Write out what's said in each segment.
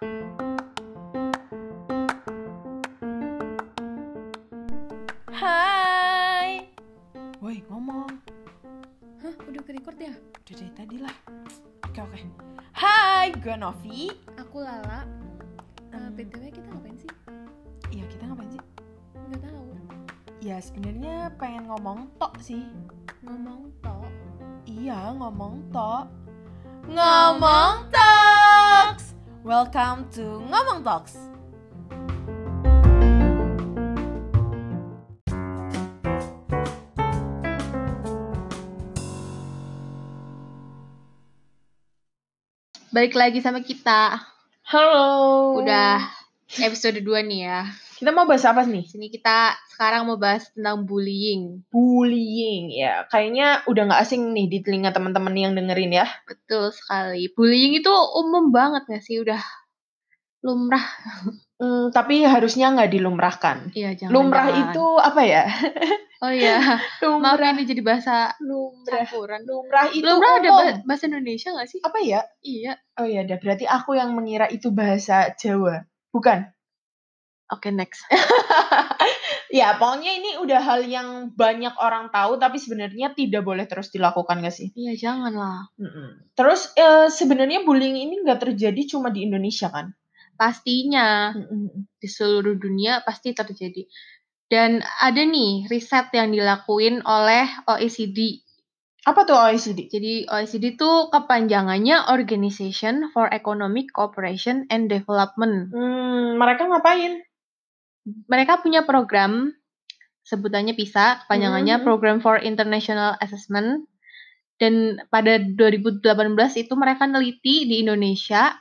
Hai. Woi, ngomong. Hah, udah ke record ya? Udah dari tadi lah. Oke, oke. Hai, gue Novi. Aku Lala. Uh, Hmm. BTW kita ngapain sih? Iya, kita ngapain sih? Nggak tahu. Ya, sebenarnya pengen ngomong tok sih. Ngomong tok. Iya, ngomong tok. Ngomong. Welcome to Ngomong Talks. Balik lagi sama kita. Halo. Udah episode 2 nih ya. Kita mau bahas apa nih? Sini kita sekarang mau bahas tentang bullying. Bullying ya. Kayaknya udah nggak asing nih di telinga teman-teman yang dengerin ya. Betul sekali. Bullying itu umum banget gak sih? Udah lumrah. Hmm, tapi harusnya nggak dilumrahkan. Iya, jangan. Lumrah itu apa ya? Oh iya. Maaf Lumrah. ini jadi bahasa Lumrah. campuran. Lumrah itu Lumrah ada bahasa Indonesia gak sih? apa ya? Iya. Oh iya, berarti aku yang mengira itu bahasa Jawa. Bukan. Oke, next. Ya, pokoknya ini udah hal yang banyak orang tahu tapi sebenarnya tidak boleh terus dilakukan gak sih? Iya, jangan lah. Mm-mm. Terus eh, sebenarnya bullying ini nggak terjadi cuma di Indonesia kan? Pastinya. Mm-mm. di seluruh dunia pasti terjadi. Dan ada nih riset yang dilakuin oleh OECD. Apa tuh OECD? Jadi OECD itu kepanjangannya Organization for Economic Cooperation and Development. Hmm, mereka ngapain? Mereka punya program sebutannya PISA, kepanjangannya Mhm. Program for International Assessment. Dan pada 2018 itu mereka neliti di Indonesia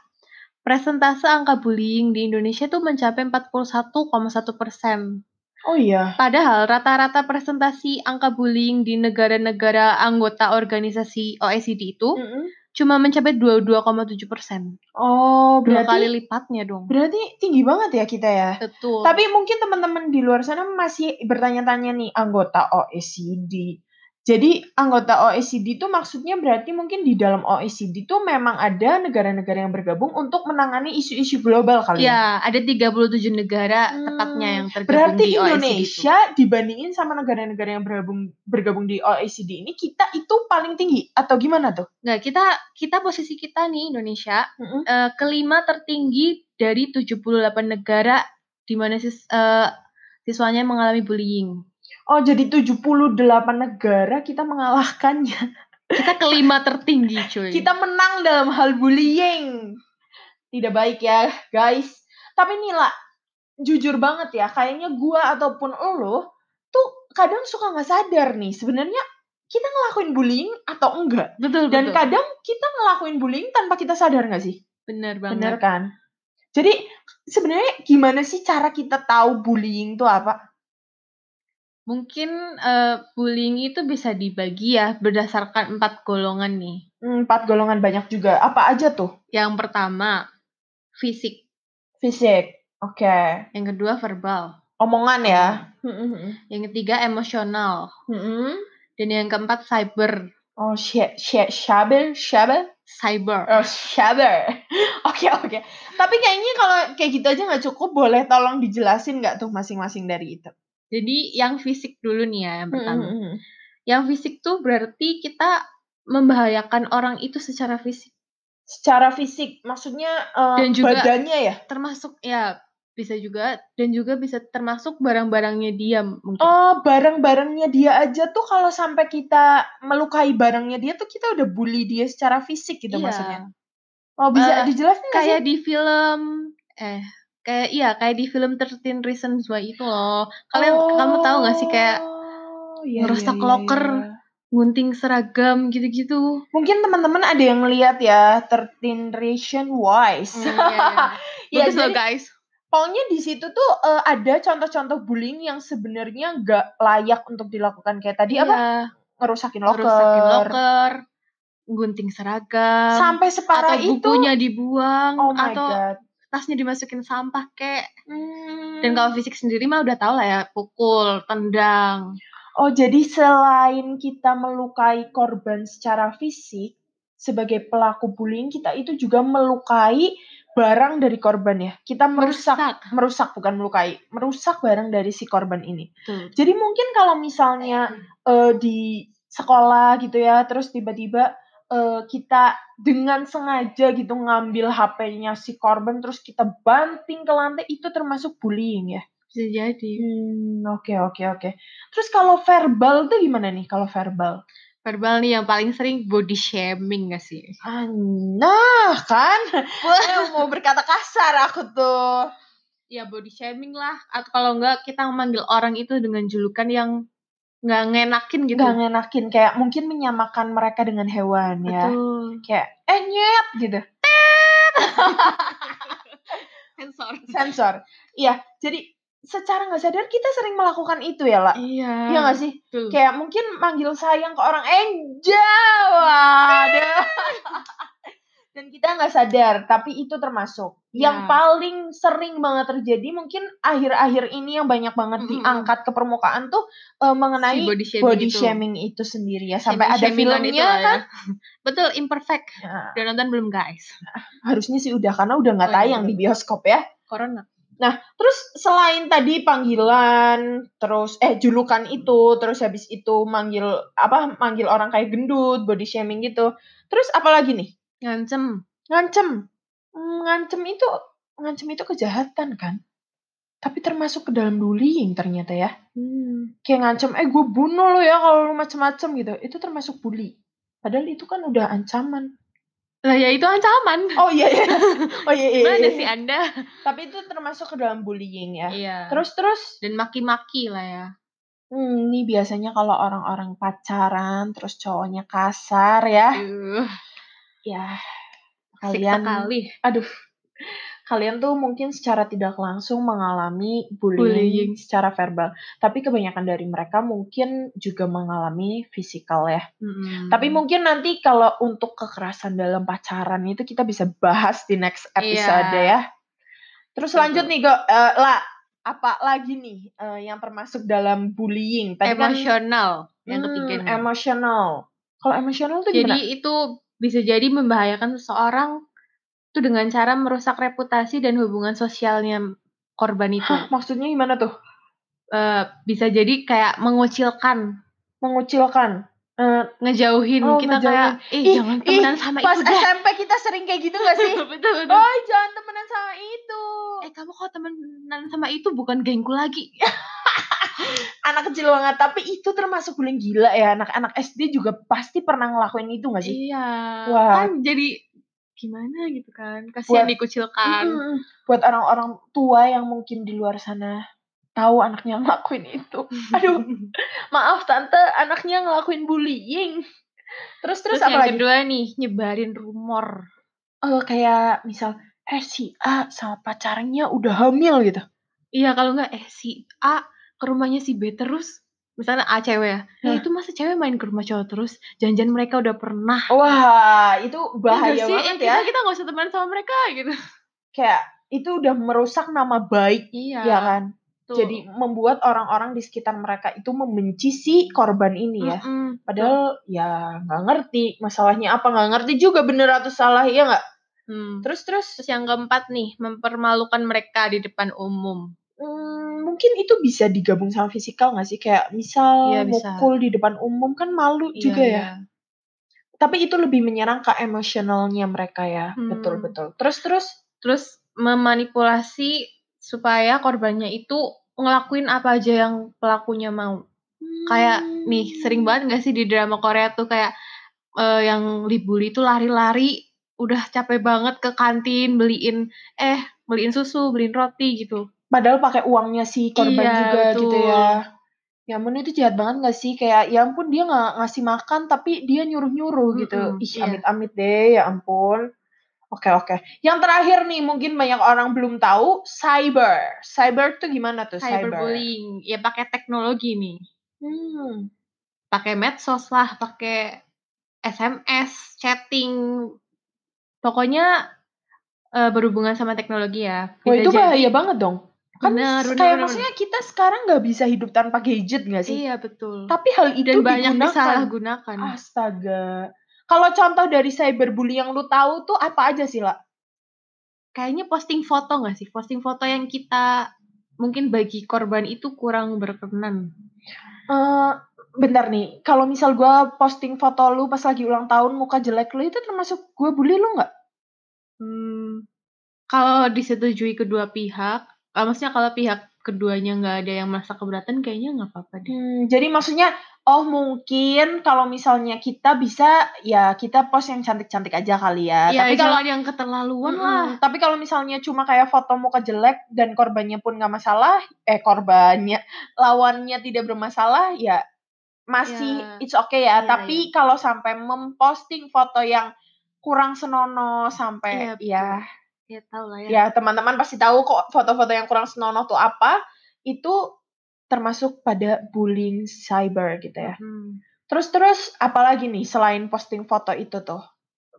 presentase angka bullying di Indonesia itu mencapai 41,1 persen. Oh iya. Padahal rata-rata presentasi angka bullying di negara-negara anggota organisasi OECD itu Mm-mm. Cuma mencapai 22,7 persen. Oh, Dua berarti kali lipatnya dong. berarti tinggi banget ya kita ya. Betul. Tapi mungkin teman-teman di luar sana masih bertanya-tanya nih anggota OECD. Jadi anggota OECD itu maksudnya berarti mungkin di dalam OECD itu memang ada negara-negara yang bergabung untuk menangani isu-isu global kali ya. ya, ada 37 negara Hmm, tepatnya yang tergabung Berarti di OECD. itu. Indonesia dibandingin sama negara-negara yang bergabung bergabung di OECD ini kita itu paling tinggi atau gimana tuh? Nggak, kita kita posisi kita nih Indonesia Mm-mm. eh, kelima tertinggi dari 78 negara di mana sis, eh, siswanya mengalami bullying. Oh, jadi 78 negara kita mengalahkannya. Kita kelima tertinggi, cuy. Kita menang dalam hal bullying. Tidak baik ya, guys. Tapi nih lah, jujur banget ya, kayaknya gua ataupun lo tuh kadang suka nggak sadar nih, sebenarnya kita ngelakuin bullying atau enggak. betul, Dan betul. kadang kita ngelakuin bullying tanpa kita sadar nggak sih? Bener banget. Bener kan? Jadi sebenarnya gimana sih cara kita tahu bullying itu apa? Mungkin eh, bullying itu bisa dibagi ya berdasarkan empat golongan nih. Hmm, Empat golongan banyak juga. Apa aja tuh? Yang pertama fisik, Fisik. Oke. yang kedua verbal, Omongan ya. Hmm, yang ketiga emosional, Mm-mm. dan yang keempat cyber. Oh, sh- sh- shaber, shaber, Cyber. oh shaber. Oke oke. Tapi kayaknya kalau kayak gitu aja nggak cukup, boleh tolong dijelasin nggak tuh masing-masing dari itu? Jadi yang fisik dulu nih ya yang pertama. Mm-mm. Yang fisik tuh berarti kita membahayakan orang itu secara fisik, Secara fisik, maksudnya eh, Dan juga- badannya ya? termasuk ya bisa juga dan juga bisa termasuk barang-barangnya dia mungkin. Oh, barang-barangnya dia aja tuh kalau sampai kita melukai barangnya dia tuh kita udah bully dia secara fisik gitu Iya. maksudnya. Oh, bisa Eh, dijelasin nggak sih? kayak di film eh kayak iya kayak di film 13 Reasons Why itu loh. Kalian kamu tahu gak sih kayak Oh, iya, ngerusak iya, iya, locker. iya. gunting seragam gitu-gitu. Mungkin teman-teman ada yang lihat ya 13 Ration Wise. Hmm, iya, iya. Ya, Bagus loh guys. pokoknya di situ tuh eh, ada contoh-contoh bullying yang sebenarnya nggak layak untuk dilakukan kayak tadi apa? Iya, Ngerusakin locker. ngerusakin locker, gunting seragam, Sampai separah atau itu. bukunya dibuang, Oh my atau god. Tasnya dimasukin sampah kek. Hmm. Dan kalau fisik sendiri mah udah tau lah ya, pukul, tendang. Oh, jadi selain kita melukai korban secara fisik, sebagai pelaku bullying, kita itu juga melukai barang dari korban ya. Kita merusak, Merusak. merusak bukan melukai, merusak barang dari si korban ini. Betul. Jadi mungkin kalau misalnya eh, di sekolah gitu ya, terus tiba-tiba eh, kita dengan sengaja gitu ngambil HP-nya si korban terus kita banting ke lantai itu termasuk bullying ya. Bisa jadi. Hmm, oke oke oke. Terus kalau verbal tuh gimana nih kalau verbal? Verbal nih yang paling sering body shaming gak sih? Ah, Nah, kan? Eh, mau berkata kasar aku tuh. Ya body shaming lah. Atau kalau enggak kita memanggil orang itu dengan julukan yang nggak ngenakin gitu. Gak ngenakin kayak mungkin menyamakan mereka dengan hewan ya. Betul. Kayak eh nyet gitu. Sensor. Sensor. Iya, jadi secara nggak sadar kita sering melakukan itu ya, lah. Iya. Iya nggak sih? Betul. Kayak mungkin manggil sayang ke orang Angel. Waduh. Dan kita nggak sadar, tapi itu termasuk. Yang Ya. paling sering banget terjadi mungkin akhir-akhir ini yang banyak banget Mm-mm. diangkat ke permukaan tuh eh, mengenai Si body shaming body itu. shaming itu sendiri ya. Sampai Shaming- ada filmnya ya. kan. Betul, imperfect. Ya, Udah nonton belum guys? harusnya sih udah karena udah nggak Oh, iya, tayang betul. di bioskop ya. Corona. Terus selain tadi panggilan, terus eh julukan itu, terus habis itu manggil apa manggil orang kayak gendut, body shaming gitu. Terus apalagi nih? Ngancem. Ngancem. Hmm, Ngancem itu ngancem itu kejahatan kan? Tapi termasuk ke dalam bullying ternyata ya. Hmm. Kayak ngancem, eh gue bunuh lo ya kalau lu macem-macem gitu. Itu termasuk bully. Padahal itu kan udah ancaman. Lah ya itu ancaman. Oh iya iya. Oh iya iya. Mana iya. sih Anda? Tapi itu termasuk ke dalam bullying ya. Iya. Terus terus dan maki-maki lah ya. Hmm, ini biasanya kalau orang-orang pacaran terus cowoknya kasar ya. Aduh, Ya, kalian kali. aduh. Kalian tuh mungkin secara tidak langsung mengalami bullying, Bullying. secara verbal. Tapi kebanyakan dari mereka mungkin juga mengalami fisikal ya. Mm-mm. Tapi mungkin nanti kalau untuk kekerasan dalam pacaran itu kita bisa bahas di next episode Iya. ya. Terus Betul. lanjut nih, Go. Eh, lah, apa lagi nih eh, yang termasuk dalam bullying? Tadi kan emosional yang Hmm, ketiga nih. emosional. Kalau emosional tuh Jadi gimana? itu bisa jadi membahayakan seseorang itu dengan cara merusak reputasi dan hubungan sosialnya korban itu. Hah, maksudnya gimana tuh? Eh, bisa jadi kayak mengucilkan, Mengucilkan. Eh, ngejauhin Oh, kita ngejauhin. kayak, eh Ih, jangan ih, temenan sama pas itu deh. SMP kita sering kayak gitu gak sih? betul, betul. oh, jangan temenan sama itu. Eh kamu kalau temenan sama itu bukan gengku lagi. Anak kecil banget, tapi itu termasuk bullying gila ya. Anak-anak SD juga pasti pernah ngelakuin itu gak sih? Iya. Wah. Kan jadi gimana gitu kan. Kasihan Buat- dikucilkan. Mm-mm. Buat orang-orang tua yang mungkin di luar sana tahu anaknya ngelakuin itu. Aduh, maaf tante, anaknya ngelakuin bullying. Terus terus, Terus, apa yang lagi? kedua nih, nyebarin rumor. Eh, kayak misal eh si A sama pacarnya udah hamil gitu. Iya kalau enggak eh si A ke rumahnya si B terus. Misalnya A cewek ya. Eh itu masa cewek main ke rumah cowok terus. Jangan-jangan mereka udah pernah. Wah, itu Ya bahaya nggak sih? banget ya. Kita, kita gak usah teman sama mereka gitu. Kayak itu udah merusak nama baik, Iya. ya kan? tuh. Jadi membuat orang-orang di sekitar mereka itu membenci si korban ini ya. Mm-mm. Padahal ya nggak ngerti masalahnya apa nggak ngerti juga bener atau salah ya nggak. Hmm. Terus terus Terus yang keempat nih, mempermalukan mereka di depan umum. Hmm, mungkin itu bisa digabung sama fisikal nggak sih? Kayak misal Iya, bisa. mukul di depan umum kan malu juga Iya, ya. iya. Tapi itu lebih menyerang ke emosionalnya mereka ya. Hmm. Betul betul. Terus terus Terus memanipulasi supaya korbannya itu ngelakuin apa aja yang pelakunya mau. Kayak nih sering banget gak sih di drama Korea tuh kayak eh, yang dibully itu lari-lari udah capek banget ke kantin beliin eh beliin susu, beliin roti gitu. Padahal pakai uangnya si korban Iya, juga gitu betul. ya. Ya ampun itu jahat banget gak sih? Kayak ya ampun dia nggak ngasih makan tapi dia nyuruh-nyuruh gitu. Mm-mm, Ih iya. amit-amit deh ya ampun. Oke oke. Yang terakhir nih mungkin banyak orang belum tahu cyber. Cyber tuh gimana tuh cyber? Cyberbullying ya pakai teknologi nih. Hmm. Pakai medsos lah, pakai SMS, chatting. Pokoknya eh, berhubungan sama teknologi ya. Wah Bisa itu jadi- bahaya banget dong. Kan Benar, kayak benar, benar, maksudnya kita sekarang nggak bisa hidup tanpa gadget nggak sih? Iya betul. Tapi hal itu Dan banyak digunakan. disalahgunakan. Astaga. Kalau contoh dari cyberbully yang lu tahu tuh apa aja sih, lah? kayaknya posting foto nggak sih? Posting foto yang kita mungkin bagi korban itu kurang berkenan. Eh, bentar nih, kalau misal gue posting foto lu pas lagi ulang tahun muka jelek lu itu termasuk gue bully lu nggak? Hmm, kalau disetujui kedua pihak, uh, maksudnya kalau pihak keduanya nggak ada yang merasa keberatan, kayaknya nggak apa-apa deh. Hmm, jadi maksudnya, oh mungkin kalau misalnya kita bisa, ya kita post yang cantik-cantik aja kali ya. Ya, Tapi kalau jangan yang keterlaluan Mm-mm. lah. Tapi kalau misalnya cuma kayak foto muka jelek dan korbannya pun nggak masalah, eh korbannya, lawannya tidak bermasalah, ya masih Ya. it's okay ya. Ya, Tapi kalau sampai memposting foto yang kurang senonoh sampai Iya, betul. ya Ya tahu lah ya. ya teman-teman pasti tahu kok foto-foto yang kurang senonoh tuh apa, itu termasuk pada bullying cyber gitu ya. Hmm. Terus-terus apalagi nih selain posting foto itu tuh?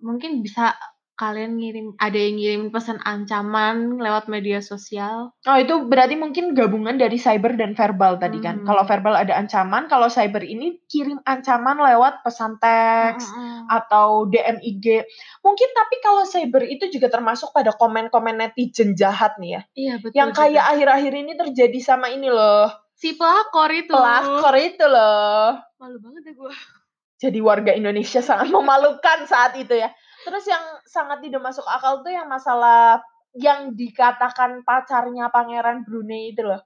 Mungkin bisa kalian ngirim, ada yang ngirim pesan ancaman lewat media sosial. Oh, itu berarti mungkin gabungan dari cyber dan verbal tadi kan. Hmm. Kalau verbal ada ancaman, kalau cyber ini kirim ancaman lewat pesan teks Mm-mm. atau DM IG. Mungkin tapi kalau cyber itu juga termasuk pada komen-komen netizen jahat nih ya. Iya betul. Yang kayak akhir-akhir ini terjadi sama ini loh. si pelakor itu. Pelakor itu loh. Malu banget ya gue. Jadi warga Indonesia sangat memalukan saat itu ya. Terus yang sangat tidak masuk akal tuh yang masalah yang dikatakan pacarnya Pangeran Brunei itu loh.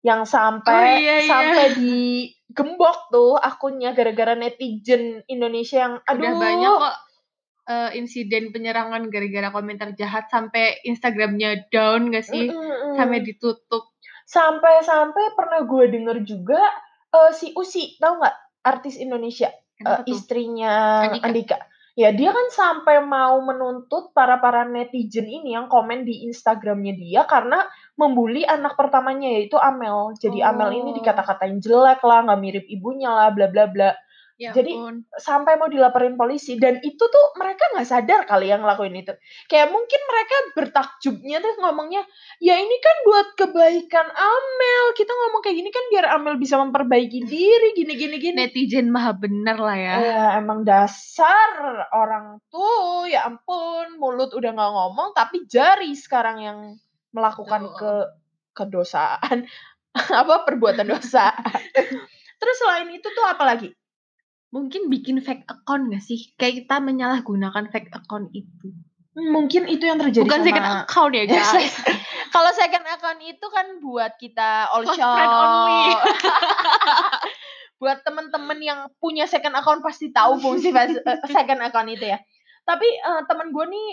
Yang sampai Oh, iya, iya. sampai digembok tuh akunnya gara-gara netizen Indonesia yang aduh Udah banyak kok eh, insiden penyerangan gara-gara komentar jahat sampai Instagramnya down gak sih? Mm, mm. Sampai ditutup. sampai-sampai pernah gue denger juga eh, si Usi tahu nggak artis Indonesia Kenapa tuh? istrinya Andika. Andika. Ya dia kan sampai mau menuntut para para netizen ini yang komen di Instagramnya dia karena membuli anak pertamanya yaitu Amel. Jadi Amel ini Oh. dikata-katain jelek lah, nggak mirip ibunya lah, bla bla bla. Ya Jadi, ampun. Sampai mau dilaporin polisi dan itu tuh mereka nggak sadar kali yang ngelakuin itu. Kayak mungkin mereka bertakjubnya tuh ngomongnya, ya ini kan buat kebaikan Amel. Kita ngomong kayak gini kan biar Amel bisa memperbaiki diri, gini gini gini. netizen maha benar lah ya. Ya emang dasar orang tuh ya ampun mulut udah nggak ngomong tapi jari sekarang yang melakukan Betul. ke kedosaan apa perbuatan dosa. Terus selain itu tuh apa lagi? Mungkin bikin fake account gak sih? Kayak kita menyalahgunakan fake account itu. Hmm, Mungkin itu yang terjadi Bukan sama second account ya guys. Kalau second account itu kan buat kita all Close shop. friend only. buat temen-temen yang punya second account pasti tahu fungsi eh, second account itu ya. Tapi eh, temen gue nih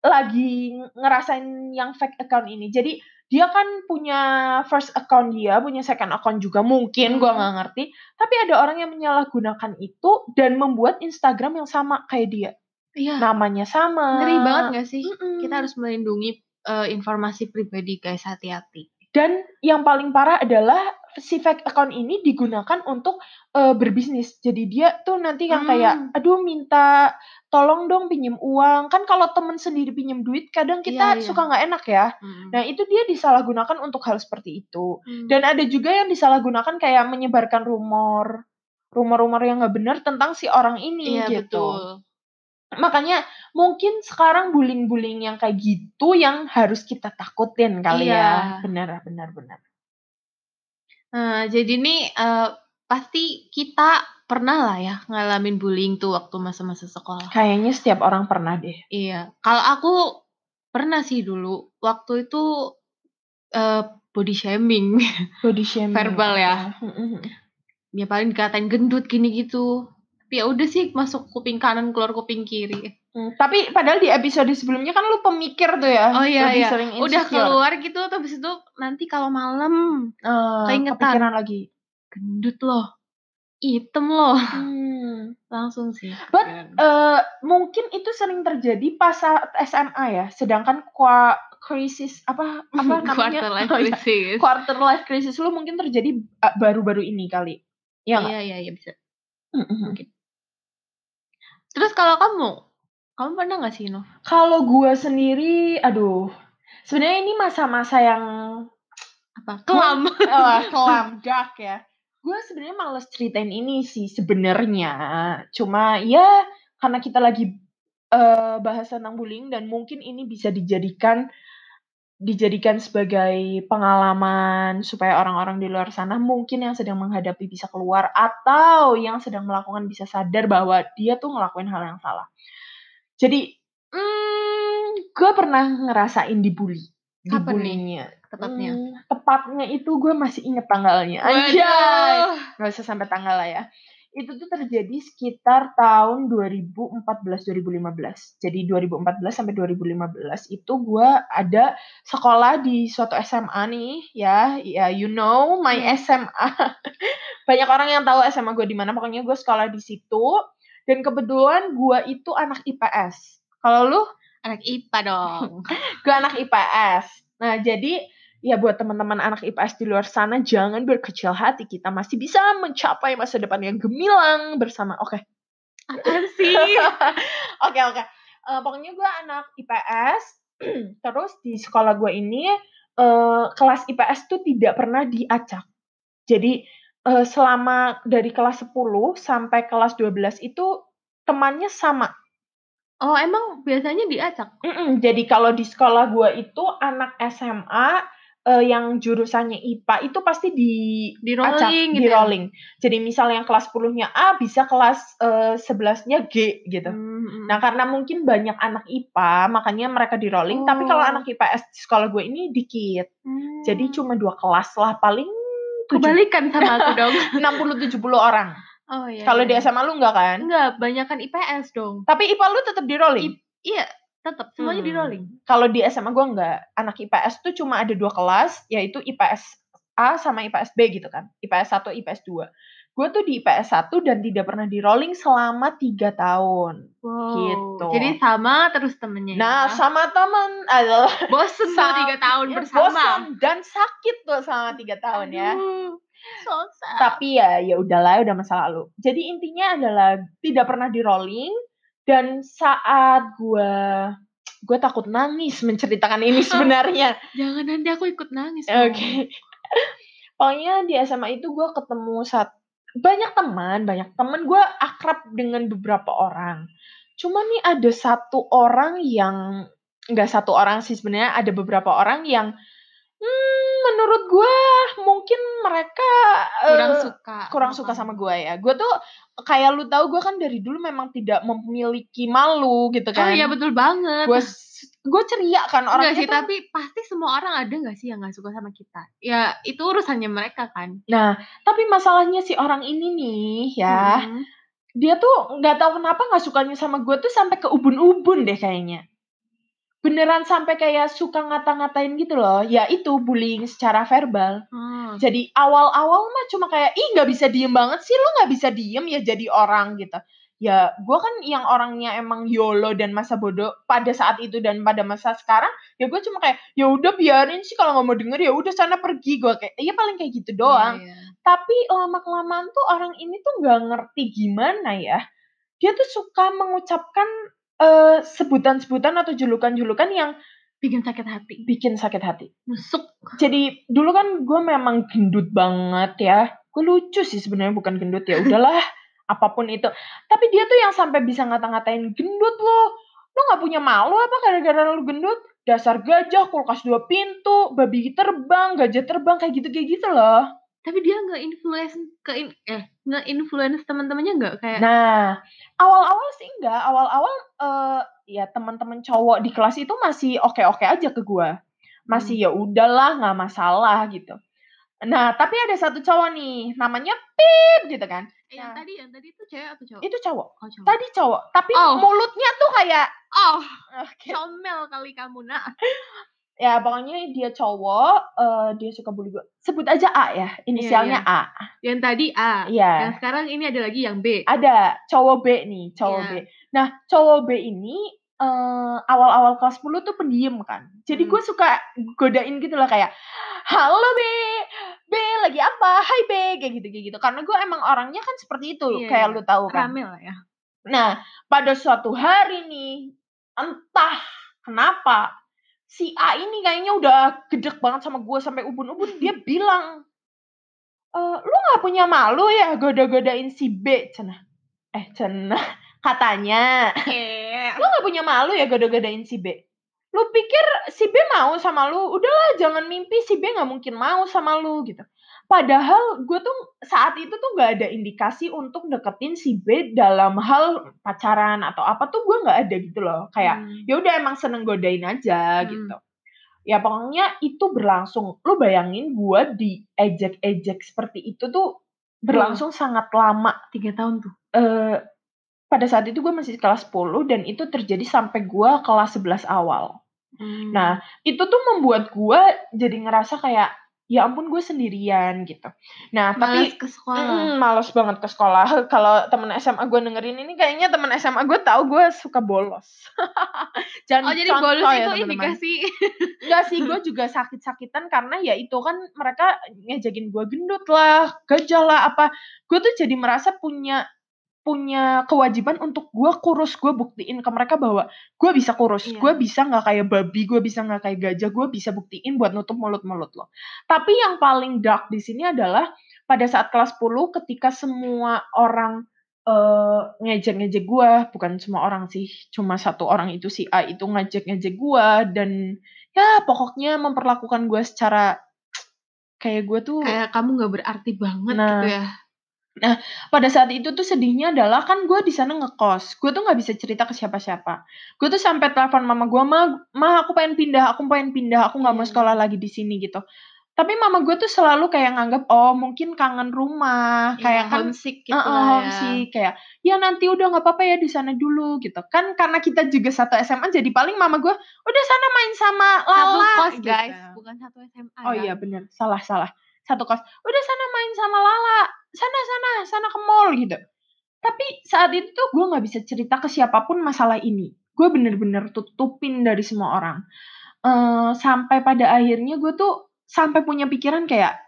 lagi ngerasain yang fake account ini. Jadi dia kan punya first account dia, punya second account juga mungkin, gua Hmm. nggak ngerti. Tapi ada orang yang menyalahgunakan itu dan membuat Instagram yang sama kayak dia. Iya. Namanya sama. Ngeri banget gak sih? Mm-mm. Kita harus melindungi eh, informasi pribadi guys, hati-hati. Dan yang paling parah adalah si fake account ini digunakan untuk eh, berbisnis. Jadi dia tuh nanti yang Hmm. kayak, aduh minta tolong dong pinjem uang. Kan kalau temen sendiri pinjem duit, kadang kita Iya, iya. suka nggak enak ya. Mm. Nah itu dia disalahgunakan untuk hal seperti itu. Hmm. Dan ada juga yang disalahgunakan kayak menyebarkan rumor, rumor-rumor yang nggak benar tentang si orang ini iya gitu. betul. Makanya mungkin sekarang bullying-bullying yang kayak gitu yang harus kita takutin kali Iya. ya. Benar, benar, benar. Nah, jadi nih eh, pasti kita pernah lah ya ngalamin bullying tuh waktu masa-masa sekolah. Kayaknya setiap orang pernah deh. Iya, kalau aku pernah sih dulu waktu itu eh, body shaming. Body shaming. Verbal ya. Mm-mm. ya paling dikatain gendut gini gitu. Tapi ya udah sih masuk kuping kanan keluar kuping kiri. Hmm, Tapi padahal di episode sebelumnya kan lu pemikir tuh ya. Oh iya lebih iya. sering Udah insecure. keluar gitu terus itu nanti kalau malam Eh, keingetan. kepikiran lagi. gendut loh. Item loh. Hmm. Langsung sih. But, Eh, mungkin itu sering terjadi pas saat SMA ya. Sedangkan qua krisis apa apa namanya? quarter life Oh, iya. crisis. Quarter life crisis lu mungkin terjadi uh, baru-baru ini kali. Ya nggak? Iya iya iya bisa. Mm-mm. Terus kalau kamu, kamu pernah nggak sih no? Kalau gua sendiri, aduh, sebenarnya ini masa-masa yang Apa? Kelam. oh, kelam dark ya. Gue sebenarnya males ceritain ini sih sebenarnya. Cuma ya karena kita lagi uh, bahas tentang bullying dan mungkin ini bisa dijadikan dijadikan sebagai pengalaman supaya orang-orang di luar sana mungkin yang sedang menghadapi bisa keluar atau yang sedang melakukan bisa sadar bahwa dia tuh ngelakuin hal yang salah. Jadi, hmm, gue pernah ngerasain dibully, Kapan dibulinya. tepatnya? Hmm, tepatnya itu gue masih inget tanggalnya. Anjay. Gak usah sampai tanggal lah ya. Itu tuh terjadi sekitar tahun 2014-2015. Jadi 2014 sampai 2015 itu gue ada sekolah di suatu SMA nih ya. Ya you know my Hmm. SMA. Banyak orang yang tahu SMA gue di mana. Pokoknya gue sekolah di situ. Dan kebetulan gue itu anak IPS. Kalau lu? Anak IPA dong. Gue anak IPS. Nah, jadi ya buat teman-teman anak IPS di luar sana jangan berkecil hati. Kita masih bisa mencapai masa depan yang gemilang bersama. Oke. Apaan sih? Oke, oke. Eh, pokoknya gue anak IPS. Terus di sekolah gue ini eh, kelas IPS tuh tidak pernah diacak. Jadi eh, selama dari kelas 10 sampai kelas 12 itu temannya sama. Oh, emang biasanya diacak? Mm-mm, jadi kalau di sekolah gua itu anak SMA eh, yang jurusannya IPA itu pasti di Di acak, rolling di gitu ya? rolling. Jadi misal yang kelas 10-nya A bisa kelas eh, 11-nya G gitu. Hmm, hmm. Nah, karena mungkin banyak anak IPA, makanya mereka di rolling. Tapi kalau Oh. anak IPS di sekolah gue ini dikit. Hmm. Jadi cuma dua kelas lah, paling kebalikan sama aku dong. 60-70 orang. Oh iya. kalau di iya. SMA lu enggak kan? enggak, banyakan IPS dong. Tapi IPA lu tetap di rolling? Iya, tetap semuanya di Hmm. rolling. Kalau di SMA gue enggak. Anak IPS tuh cuma ada dua kelas, yaitu IPS A sama IPS B gitu kan. IPS 1, IPS 2. Gue tuh di IPS 1 dan tidak pernah di rolling selama tiga tahun. Wow. Gitu. Jadi sama terus temennya. Nah, ya. sama teman adalah bosen tuh tiga tahun ya, bersama. bosan dan sakit tuh selama tiga tahun ya. Aduh, so sad. Tapi ya ya udahlah, udah masa lalu. Jadi intinya adalah tidak pernah di rolling dan saat gue gue takut nangis menceritakan ini sebenarnya. Jangan nanti aku ikut nangis. Oke. dong. Pokoknya di SMA itu gue ketemu saat banyak teman, banyak teman gue akrab dengan beberapa orang. Cuma nih ada satu orang yang nggak satu orang sih sebenarnya ada beberapa orang yang hmm, menurut gue mungkin mereka Kurang eh, suka. kurang suka sama gue ya. Gue tuh kayak lu tahu gue kan dari dulu memang tidak memiliki malu gitu Oh kan. iya betul banget. Gue gue ceria kan orangnya sih, tuh. tapi pasti semua orang ada nggak sih yang nggak suka sama kita? Ya itu urusannya mereka kan. Nah, tapi masalahnya si orang ini nih ya, Hmm. dia tuh nggak tahu kenapa nggak sukanya sama gue tuh sampai ke ubun-ubun deh kayaknya. Beneran sampai kayak suka ngata-ngatain gitu loh. Ya itu bullying secara verbal. Hmm. Jadi awal-awal mah cuma kayak ih nggak bisa diem banget sih lu nggak bisa diem ya jadi orang gitu. Ya gue kan yang orangnya emang yolo dan masa bodoh pada saat itu dan pada masa sekarang ya gue cuma kayak ya udah biarin sih kalau nggak mau denger ya udah sana pergi gue kayak iya paling kayak gitu doang. Iya, iya. Tapi lama kelamaan tuh orang ini tuh nggak ngerti gimana ya. Dia tuh suka mengucapkan eh, sebutan-sebutan atau julukan-julukan yang Bikin sakit hati. bikin sakit hati Nusuk. jadi dulu kan gue memang gendut banget ya gue lucu sih sebenarnya bukan gendut ya udahlah apa pun itu. Tapi dia tuh yang sampai bisa ngata-ngatain gendut lo lo nggak punya malu apa gara-gara lo gendut? Dasar gajah kulkas dua pintu babi terbang gajah terbang kayak gitu kayak gitu loh. Tapi dia nggak influence ke in- eh nggak influence teman-temannya nggak? Kayak nah awal-awal sih enggak awal-awal eh ya teman-teman cowok di kelas itu masih oke-oke aja ke gue masih ya udahlah nggak masalah gitu nah tapi ada satu cowok nih namanya Pip gitu kan Eh, yang Nah. tadi yang tadi itu cewek atau cowok? itu cowok Oh, cowok. tadi cowok tapi Oh. mulutnya tuh kayak Oh, oke. comel kali kamu nak. ya pokoknya dia cowok eh, dia suka bully gue sebut aja A ya inisialnya A Yang tadi A. Iya Yang sekarang ini ada lagi yang B. ada cowok B nih cowok Iya. B nah cowok B ini eh, awal-awal kelas 10 tuh pendiam kan jadi Hmm. gue suka godain gitu loh kayak halo B B lagi apa Hai B kayak gitu kayak gitu karena gue emang orangnya kan seperti itu Iya, kayak iya. lu tahu kan Rame lah ya. Nah, pada suatu hari nih, entah kenapa si A ini kayaknya udah gedek banget sama gue sampai ubun-ubun. Dia bilang, e, lu nggak punya malu ya goda-godain si B, cenah. Eh, cenah. Katanya. Eh, Lu gak punya malu ya goda-godain si B? Lu pikir si B mau sama lu? Udahlah jangan mimpi si B gak mungkin mau sama lu gitu. Padahal gue tuh saat itu tuh gak ada indikasi untuk deketin si B dalam hal pacaran atau apa tuh gue gak ada gitu loh. Kayak Hmm. ya udah emang seneng godain aja Hmm. gitu. Ya pokoknya itu berlangsung. Lu bayangin gue diejek-ejek seperti itu tuh berlangsung sangat lama. Tiga tahun tuh. Eh pada saat itu gue masih kelas 10 dan itu terjadi sampai gue kelas 11 awal. Hmm. Nah, itu tuh membuat gue jadi ngerasa kayak ya ampun gue sendirian gitu. Nah, Males tapi ke sekolah. Mm, males banget ke sekolah. Kalau temen SMA gue dengerin ini, kayaknya temen SMA gue tahu gue suka bolos. Jangan Oh jadi bolos ya, itu teman-teman. indikasi. Enggak sih, gue juga sakit-sakitan karena ya itu kan mereka ngejakin gue gendut lah, gajah lah, apa. Gue tuh jadi merasa punya punya kewajiban untuk gue kurus. Gue buktiin ke mereka bahwa gue bisa kurus. Iya. Gue bisa nggak kayak babi, gue bisa nggak kayak gajah, gue bisa buktiin buat nutup mulut-mulut lo. Tapi yang paling dark di sini adalah pada saat kelas 10 ketika semua orang eh ngejek-ngejek gue, bukan semua orang sih, cuma satu orang itu si A itu ngejek-ngejek gue dan ya pokoknya memperlakukan gue secara kayak gue tuh Kayak kamu nggak berarti banget Nah, gitu ya. Pada saat itu tuh sedihnya adalah kan gue di sana ngekos gue tuh nggak bisa cerita ke siapa-siapa gue tuh sampai telepon mama gue ma ma aku pengen pindah aku pengen pindah aku nggak mau Hmm. sekolah lagi di sini gitu tapi mama gue tuh selalu kayak nganggap oh mungkin kangen rumah kayak Iya, kan homesick gitu Heeh, lah ya. homesick. kayak ya nanti udah nggak apa-apa ya di sana dulu gitu kan karena kita juga satu SMA jadi paling mama gue udah sana main sama Satu Lala kos gitu. guys, bukan satu SMA Oh ya. iya bener, salah salah. Satu kos. Udah sana main sama Lala, sana sana sana ke mall gitu. Tapi saat itu tuh gue nggak bisa cerita ke siapa pun masalah ini. Gue bener-bener tutupin dari semua orang. Eh sampai pada akhirnya gue tuh sampai punya pikiran kayak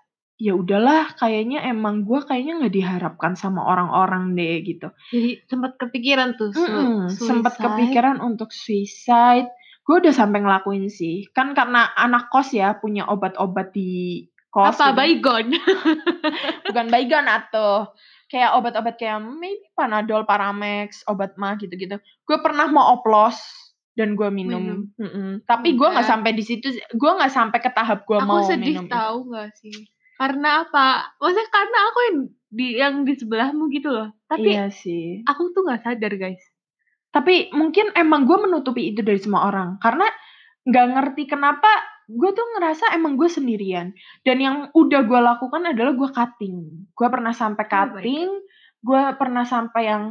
ya udahlah kayaknya emang gue kayaknya nggak diharapkan sama orang-orang deh gitu. Jadi sempat kepikiran tuh su Mm-mm, sempat kepikiran untuk suicide. Gue udah sampai ngelakuin sih. Kan karena anak kos ya punya obat-obat di kos. Apa gitu. baygon? Bukan baygon atau kayak obat-obat kayak maybe Panadol, Paramex, obat mah gitu-gitu. Gue pernah mau oplos dan gue minum. Mm-mm. Tapi gue nggak sampai di situ. Gue nggak sampai ke tahap gue Aku mau sedih minum. itu. tahu nggak sih? Karena apa? Maksudnya karena aku yang di yang di sebelahmu gitu loh. Tapi Iya sih. aku tuh nggak sadar guys. Tapi mungkin emang gue menutupi itu dari semua orang. Karena nggak ngerti kenapa gue tuh ngerasa emang gue sendirian. Dan yang udah gue lakukan adalah gue cutting. Gue pernah sampai Oh cutting. gue pernah sampai yang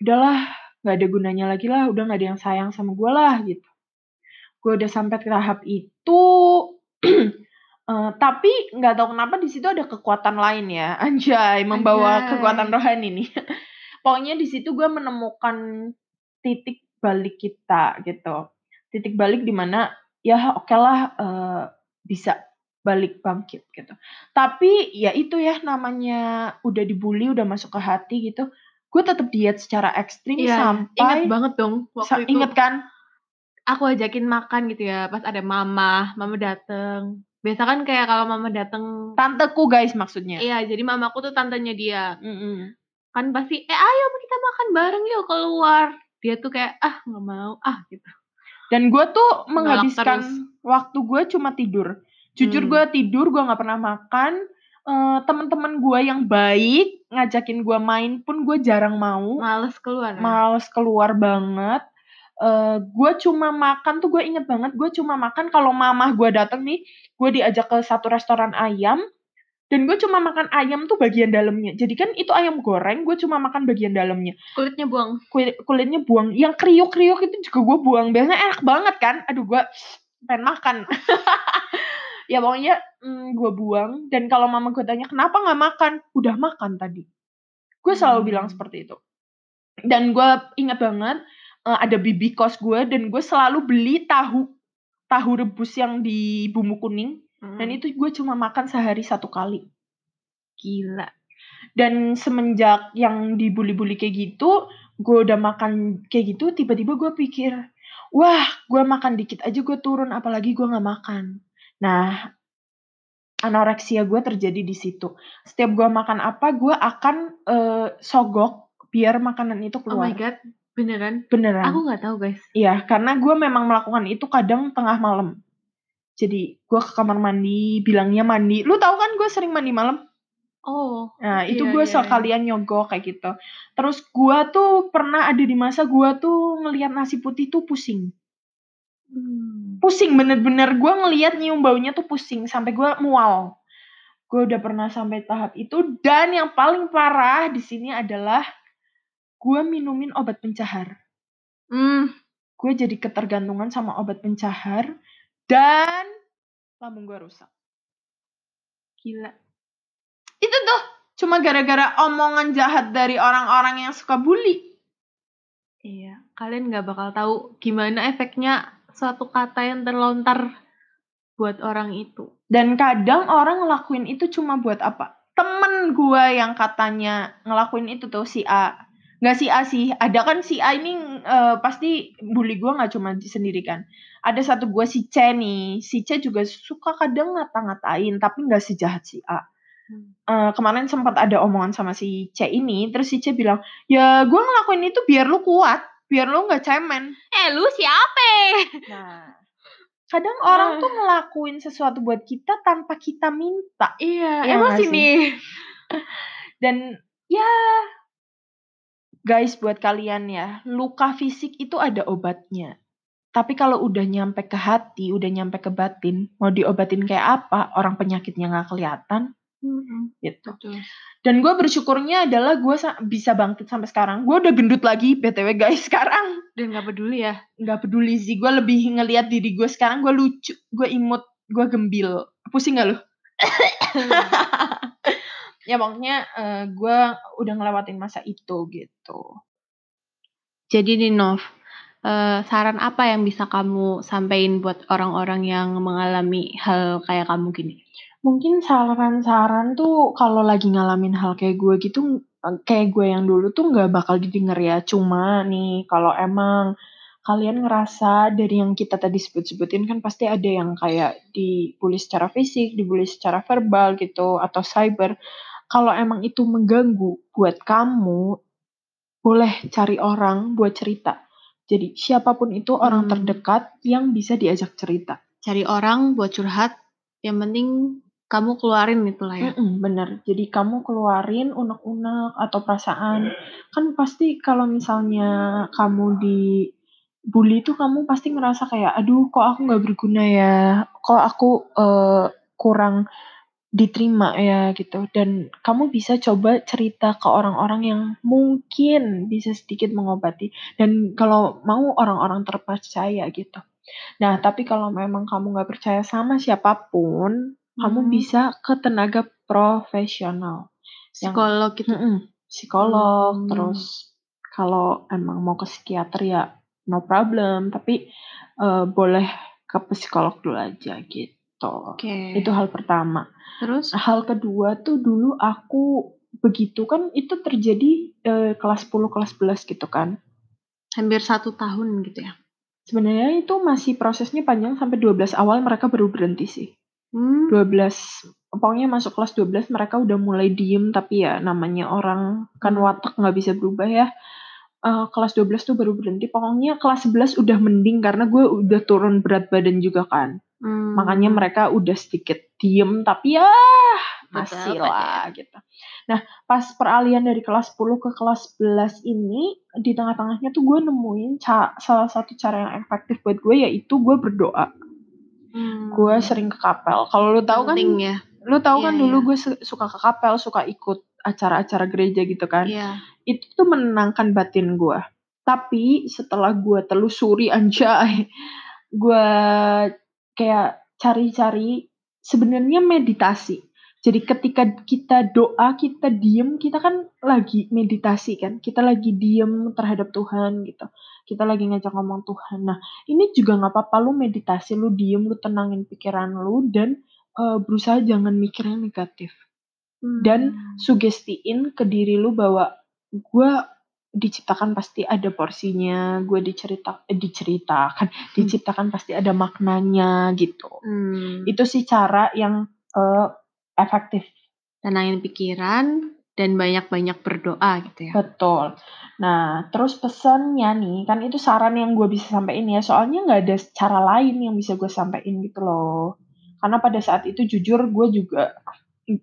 udahlah nggak ada gunanya lagi lah. Udah nggak ada yang sayang sama gue lah gitu. Gue udah sampai ke tahap itu. Eh, tapi nggak tahu kenapa di situ ada kekuatan lain ya. Anjay, membawa Anjay. kekuatan rohani nih. Pokoknya di situ gue menemukan titik balik kita gitu. Titik balik di mana ya oke lah eh, bisa balik bangkit gitu. Tapi ya itu ya namanya udah dibully, udah masuk ke hati gitu. Gue tetap diet secara ekstrim Iya, ingat sampai banget dong waktu itu. inget kan? Aku ajakin makan gitu ya, pas ada mama, mama dateng. Biasa kan kayak kalau mama dateng, Tanteku guys maksudnya. iya jadi mamaku tuh tantenya dia. Mm-mm. Kan pasti, eh ayo kita makan bareng yuk keluar. Dia tuh kayak, ah nggak mau, ah gitu. Dan gue tuh menghabiskan waktu gue cuma tidur. Jujur Hmm. gue tidur, gue nggak pernah makan. Eh teman-teman gue yang baik ngajakin gue main pun gue jarang mau. Males keluar ya. Males keluar banget. Eh gue cuma makan tuh gue inget banget. Gue cuma makan kalau mamah gue dateng nih, gue diajak ke satu restoran ayam. Dan gue cuma makan ayam tuh bagian dalamnya. Jadi kan itu ayam goreng, gue cuma makan bagian dalamnya. Kulitnya buang. kulit kulitnya buang. Yang kriuk kriuk itu juga gue buang. Biasanya enak banget kan? Aduh gue pengen makan. Ya pokoknya mm, gue buang. Dan kalau mama gue tanya kenapa nggak makan? Udah makan tadi. Gue selalu Hmm. bilang seperti itu. Dan gue ingat banget eh, ada bibi kos gue dan gue selalu beli tahu tahu rebus yang di bumbu kuning dan Hmm. itu gue cuma makan sehari satu kali gila. dan semenjak yang dibully-bully kayak gitu, gue udah makan kayak gitu, tiba-tiba gue pikir, wah, gue makan dikit aja gue turun, apalagi gue nggak makan. Nah, anoreksia gue terjadi di situ. Setiap gue makan apa, gue akan eh, sogok biar makanan itu Oh my keluar. god. Beneran? Beneran. Aku nggak tahu guys. Iya, karena gue memang melakukan itu kadang tengah malam. Jadi gue ke kamar mandi, bilangnya mandi. Lu tahu kan gue sering mandi malam? Oh. Nah, itu Iya, gue iya, sekalian nyogok kayak gitu. Terus gue tuh pernah ada di masa gue tuh ngelihat nasi putih tuh pusing. Hmm. Pusing bener-bener gue ngelihat nyium baunya tuh pusing sampai gue mual. Gue udah pernah sampai tahap itu dan yang paling parah di sini adalah gue minumin obat pencahar. Hmm. Gue jadi ketergantungan sama obat pencahar dan lambung gue rusak. Gila. Itu tuh cuma gara-gara omongan jahat dari orang-orang yang suka bully. Iya. Kalian nggak bakal tahu gimana efeknya suatu kata yang terlontar buat orang itu. Dan kadang orang ngelakuin itu cuma buat apa? Temen gue yang katanya ngelakuin itu tuh si A. Nggak si A sih, ada kan si A ini eh, pasti bully gue nggak cuma sendiri kan. Ada satu gue si C nih, si C juga suka kadang ngata-ngatain, tapi nggak sejahat si A. Hmm. Eh, kemarin sempat ada omongan sama si C ini, terus si C bilang, ya gue ngelakuin itu biar lu kuat, biar lu nggak cemen. Eh, lu siapa? Nah, kadang orang tuh ngelakuin sesuatu buat kita tanpa kita minta. Iya, Iya emang nih. Dan ya, guys buat kalian ya, luka fisik itu ada obatnya. Tapi kalau udah nyampe ke hati, udah nyampe ke batin, mau diobatin kayak apa, orang penyakitnya nggak kelihatan, Mm-mm. gitu. Betul. Dan gue bersyukurnya adalah gue bisa bangkit sampai sekarang. Gue udah gendut lagi, btw guys sekarang. Dan nggak peduli ya. nggak peduli sih gue lebih ngelihat diri gue sekarang gue lucu gue imut gue gembil pusing gak lu ya pokoknya eh, gue udah ngelewatin masa itu gitu Jadi nih Nov, eh, saran apa yang bisa kamu sampaikan buat orang-orang yang mengalami hal kayak kamu gini? mungkin saran-saran tuh kalau lagi ngalamin hal kayak gue gitu kayak gue yang dulu tuh nggak bakal didengar ya cuma nih kalau emang kalian ngerasa dari yang kita tadi sebut-sebutin kan pasti ada yang kayak dibully secara fisik, dibully secara verbal gitu atau cyber. Kalau emang itu mengganggu buat kamu, boleh cari orang buat cerita. Jadi siapa pun itu orang Hmm. terdekat yang bisa diajak cerita. Cari orang buat curhat, yang penting kamu keluarin itu lah ya. Mm-mm, bener. Jadi kamu keluarin unek-unek atau perasaan. Kan pasti kalau misalnya kamu di bully tuh kamu pasti ngerasa kayak, aduh kok aku nggak berguna ya, kok aku eh, kurang diterima ya gitu. Dan kamu bisa coba cerita ke orang-orang yang mungkin bisa sedikit mengobati. Dan kalau mau orang-orang terpercaya gitu. Nah, tapi kalau memang kamu nggak percaya sama siapa pun, kamu Hmm. bisa ke tenaga profesional. Yang- Psikolog gitu. Mm-mm, psikolog, Hmm. terus kalau emang mau ke psikiater ya no problem, tapi eh, boleh ke psikolog dulu aja gitu. Oke. Itu hal pertama. Terus? Hal kedua tuh dulu aku begitu kan itu terjadi eh, kelas 10 kelas 11 gitu kan. Hampir satu tahun gitu ya. Sebenarnya itu masih prosesnya panjang sampai 12 awal mereka baru berhenti sih. Hmm. 12 pokoknya masuk kelas 12 mereka udah mulai diem tapi ya namanya orang kan Hmm. watak nggak bisa berubah ya Eh, kelas 12 tuh baru berhenti pokoknya kelas 11 udah mending karena gue udah turun berat badan juga kan Hmm. makanya mereka udah sedikit diem tapi ya masih lah gitu nah pas peralihan dari kelas 10 ke kelas 11 ini di tengah-tengahnya tuh gue nemuin ca- salah satu cara yang efektif buat gue yaitu gue berdoa Hmm. gue sering ke kapel kalau lu tahu kan ya. lu tahu kan Iya, dulu iya. gue su- suka ke kapel suka ikut acara-acara gereja gitu kan Iya. itu tuh menenangkan batin gue tapi setelah gue telusuri anjay gue kayak cari-cari sebenarnya meditasi. Jadi ketika kita doa kita diem kita kan lagi meditasi kan? Kita lagi diem terhadap Tuhan gitu. Kita lagi ngajak ngomong Tuhan. Nah ini juga nggak apa-apa lu meditasi lu diem lu tenangin pikiran lu dan eh, berusaha jangan mikir yang negatif. Hmm. dan sugestiin ke diri lu bahwa gue diciptakan pasti ada porsinya, gue dicerita eh, diceritakan, diciptakan pasti ada maknanya gitu. Hmm. Itu sih cara yang eh, efektif. tenangin pikiran dan banyak-banyak berdoa gitu ya. Betul. Nah, terus pesannya nih, kan itu saran yang gue bisa sampaikan ya, soalnya nggak ada cara lain yang bisa gue sampaikan gitu loh. Karena pada saat itu jujur gue juga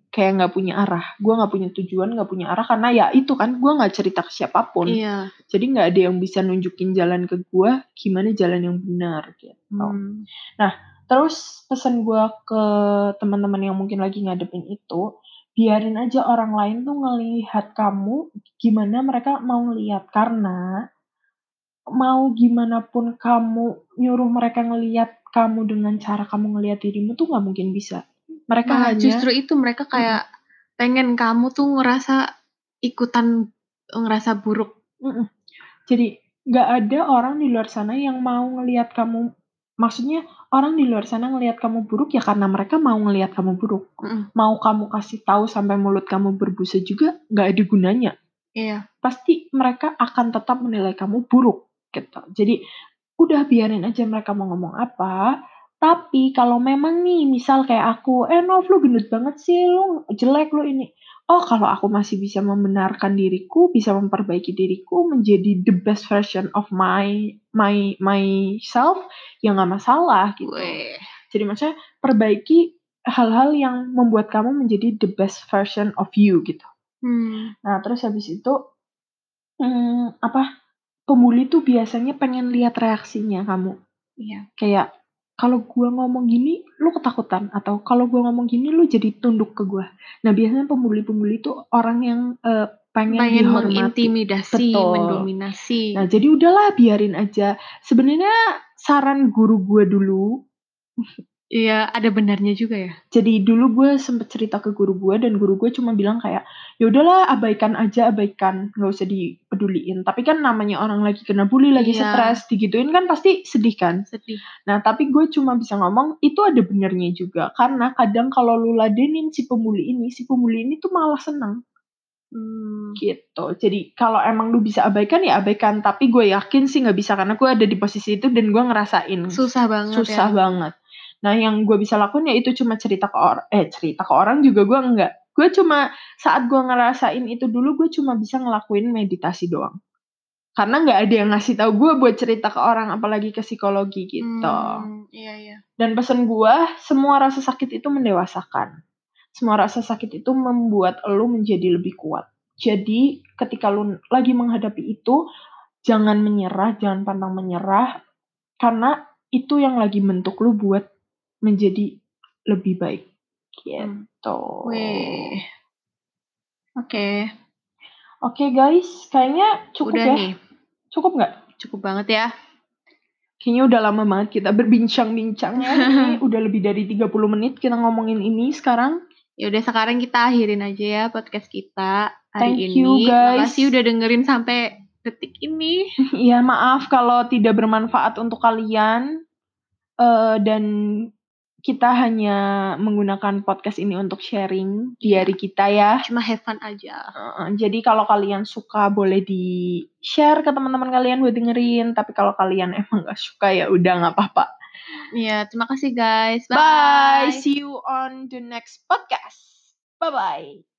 kayak nggak punya arah, gue nggak punya tujuan, nggak punya arah karena ya itu kan gue nggak cerita ke siapa pun, Iya. jadi nggak ada yang bisa nunjukin jalan ke gue gimana jalan yang benar gitu. Hmm. Terus pesan gue ke teman-teman yang mungkin lagi ngadepin itu, biarin aja orang lain tuh ngelihat kamu gimana mereka mau ngelihat karena mau gimana pun kamu nyuruh mereka ngelihat kamu dengan cara kamu ngelihat dirimu tuh nggak mungkin bisa. Mereka Nah, hanya justru itu mereka kayak pengen kamu tuh ngerasa ikutan ngerasa buruk. Mm-mm. Jadi nggak ada orang di luar sana yang mau ngelihat kamu. Maksudnya orang di luar sana ngelihat kamu buruk ya karena mereka mau ngelihat kamu buruk. Mm-mm. Mau kamu kasih tahu sampai mulut kamu berbusa juga nggak ada gunanya. Iya. Pasti mereka akan tetap menilai kamu buruk gitu. Jadi udah biarin aja mereka mau ngomong apa. Tapi kalau memang nih misal kayak aku, eh Nov lu gendut banget sih, lu jelek lu ini. Oh kalau aku masih bisa membenarkan diriku, bisa memperbaiki diriku menjadi the best version of my my myself, ya nggak masalah gitu. Weh. Jadi maksudnya perbaiki hal-hal yang membuat kamu menjadi the best version of you gitu. Hmm. Nah terus habis itu hmm, apa? Pembuli tuh biasanya pengen lihat reaksinya kamu. Iya. Kayak kalau gua ngomong gini, lu ketakutan atau kalau gua ngomong gini, lu jadi tunduk ke gua. Nah biasanya pembuli-pembuli tuh orang yang eh, pengen, Pengen dihormati. mengintimidasi, Betul. mendominasi. Nah jadi udahlah biarin aja. Sebenarnya saran guru gua dulu Iya, ada benarnya juga ya. jadi dulu gue sempet cerita ke guru gue dan guru gue cuma bilang kayak ya udahlah abaikan aja abaikan nggak usah dipeduliin tapi kan namanya orang lagi kena bully lagi Iya. stres digituin kan pasti sedih kan Sedih. nah tapi gue cuma bisa ngomong itu ada benernya juga karena kadang kalau lu ladenin si pembuli ini si pembuli ini tuh malah senang Hmm. gitu jadi kalau emang lu bisa abaikan ya abaikan tapi gue yakin sih nggak bisa karena gue ada di posisi itu dan gue ngerasain Susah banget susah ya. banget. Nah, yang gue bisa lakuin ya itu cuma cerita ke orang, eh cerita ke orang juga gue enggak. Gue cuma saat gue ngerasain itu dulu gue cuma bisa ngelakuin meditasi doang. Karena nggak ada yang ngasih tahu gue buat cerita ke orang, apalagi ke psikologi gitu. Hmm, iya iya. Dan pesan gue, semua rasa sakit itu mendewasakan. Semua rasa sakit itu membuat lo menjadi lebih kuat. Jadi ketika lo lagi menghadapi itu, jangan menyerah, jangan pantang menyerah, karena itu yang lagi bentuk lo buat menjadi lebih baik. Gitu. Weh. Oke, Oke guys, kayaknya cukup udah ya. nih. Cukup nggak? Cukup banget ya. Kayaknya udah lama banget kita berbincang-bincang ya. Ini udah lebih dari 30 menit kita ngomongin ini sekarang. Ya udah sekarang kita akhirin aja ya podcast kita hari Thank ini. you, guys. Makasih udah dengerin sampai detik ini. Iya maaf kalau tidak bermanfaat untuk kalian Eh, dan kita hanya menggunakan podcast ini untuk sharing di hari kita ya. Cuma have fun aja. Eh, jadi kalau kalian suka boleh di share ke teman-teman kalian buat dengerin. Tapi kalau kalian emang gak suka ya udah nggak apa-apa. Iya, terima kasih guys. Bye. See you on the next podcast. Bye bye.